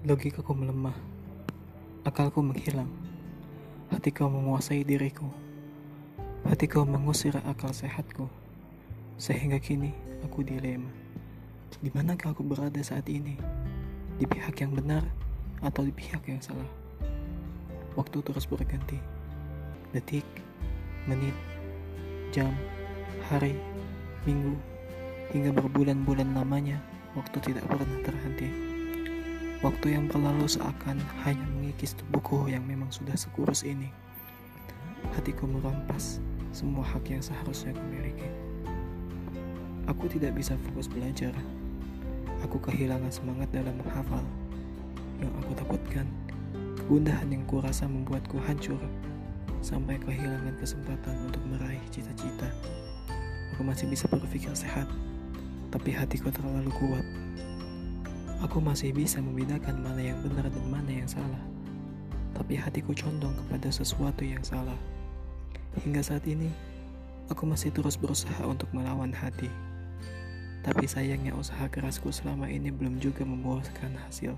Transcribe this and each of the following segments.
Logikaku melemah, akalku menghilang, hatiku menguasai diriku, hatiku mengusir akal sehatku, sehingga kini aku dilema. Di manakah aku berada saat ini? Di pihak yang benar atau di pihak yang salah? Waktu terus berganti, detik, menit, jam, hari, minggu, hingga berbulan-bulan lamanya, waktu tidak pernah terhenti. Waktu yang berlalu seakan hanya mengikis tubuhku yang memang sudah sekurus ini. Hatiku merampas semua hak yang seharusnya kumiliki. Aku tidak bisa fokus belajar. Aku kehilangan semangat dalam menghafal. Yang aku takutkan, kegundahan yang kurasa membuatku hancur sampai kehilangan kesempatan untuk meraih cita-cita. Aku masih bisa berpikir sehat, tapi hatiku terlalu kuat. Aku masih bisa membedakan mana yang benar dan mana yang salah. Tapi hatiku condong kepada sesuatu yang salah. Hingga saat ini, aku masih terus berusaha untuk melawan hati. Tapi sayangnya usaha kerasku selama ini belum juga membuahkan hasil.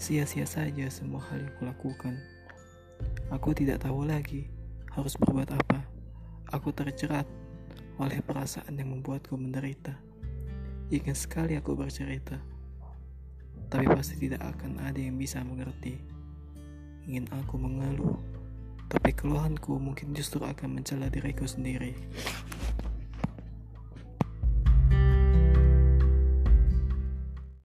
Sia-sia saja semua hal yang kulakukan. Aku tidak tahu lagi harus berbuat apa. Aku terjerat oleh perasaan yang membuatku menderita. Ingin sekali aku bercerita tapi pasti tidak akan ada yang bisa mengerti. Ingin aku mengeluh, tapi keluhanku mungkin justru akan mencela diriku sendiri.